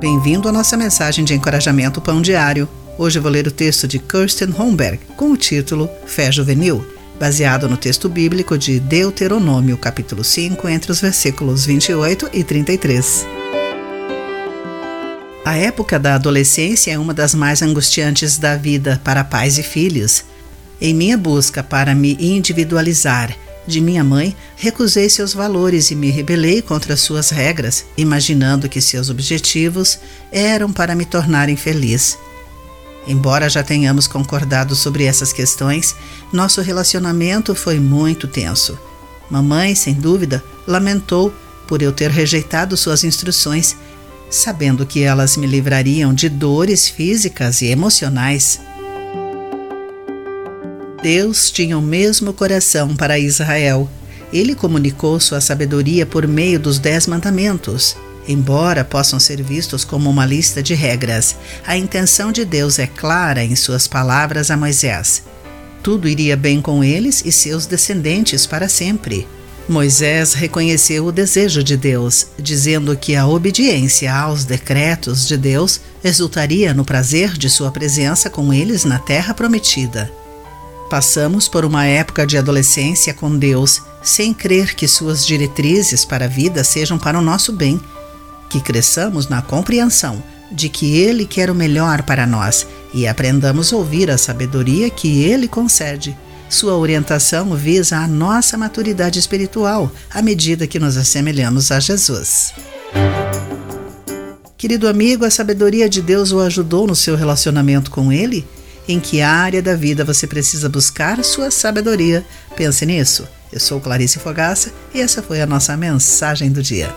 Bem-vindo à nossa mensagem de encorajamento Pão Diário. Hoje vou ler o texto de Kirsten Holmberg com o título Fé Juvenil, baseado no texto bíblico de Deuteronômio, capítulo 5, entre os versículos 28 e 33. A época da adolescência é uma das mais angustiantes da vida para pais e filhos. Em minha busca para me individualizar de minha mãe, recusei seus valores e me rebelei contra suas regras, imaginando que seus objetivos eram para me tornarem feliz. Embora já tenhamos concordado sobre essas questões, nosso relacionamento foi muito tenso. Mamãe, sem dúvida, lamentou por eu ter rejeitado suas instruções sabendo que elas me livrariam de dores físicas e emocionais. Deus tinha o mesmo coração para Israel. Ele comunicou sua sabedoria por meio dos Dez Mandamentos. Embora possam ser vistos como uma lista de regras, a intenção de Deus é clara em suas palavras a Moisés. Tudo iria bem com eles e seus descendentes para sempre. Moisés reconheceu o desejo de Deus, dizendo que a obediência aos decretos de Deus resultaria no prazer de sua presença com eles na terra prometida. Passamos por uma época de adolescência com Deus, sem crer que suas diretrizes para a vida sejam para o nosso bem, que cresçamos na compreensão de que Ele quer o melhor para nós e aprendamos a ouvir a sabedoria que Ele concede sua orientação visa a nossa maturidade espiritual à medida que nos assemelhamos a Jesus. Querido amigo, a sabedoria de Deus o ajudou no seu relacionamento com Ele? Em que área da vida você precisa buscar sua sabedoria? Pense nisso. Eu sou Clarice Fogaça e essa foi a nossa mensagem do dia.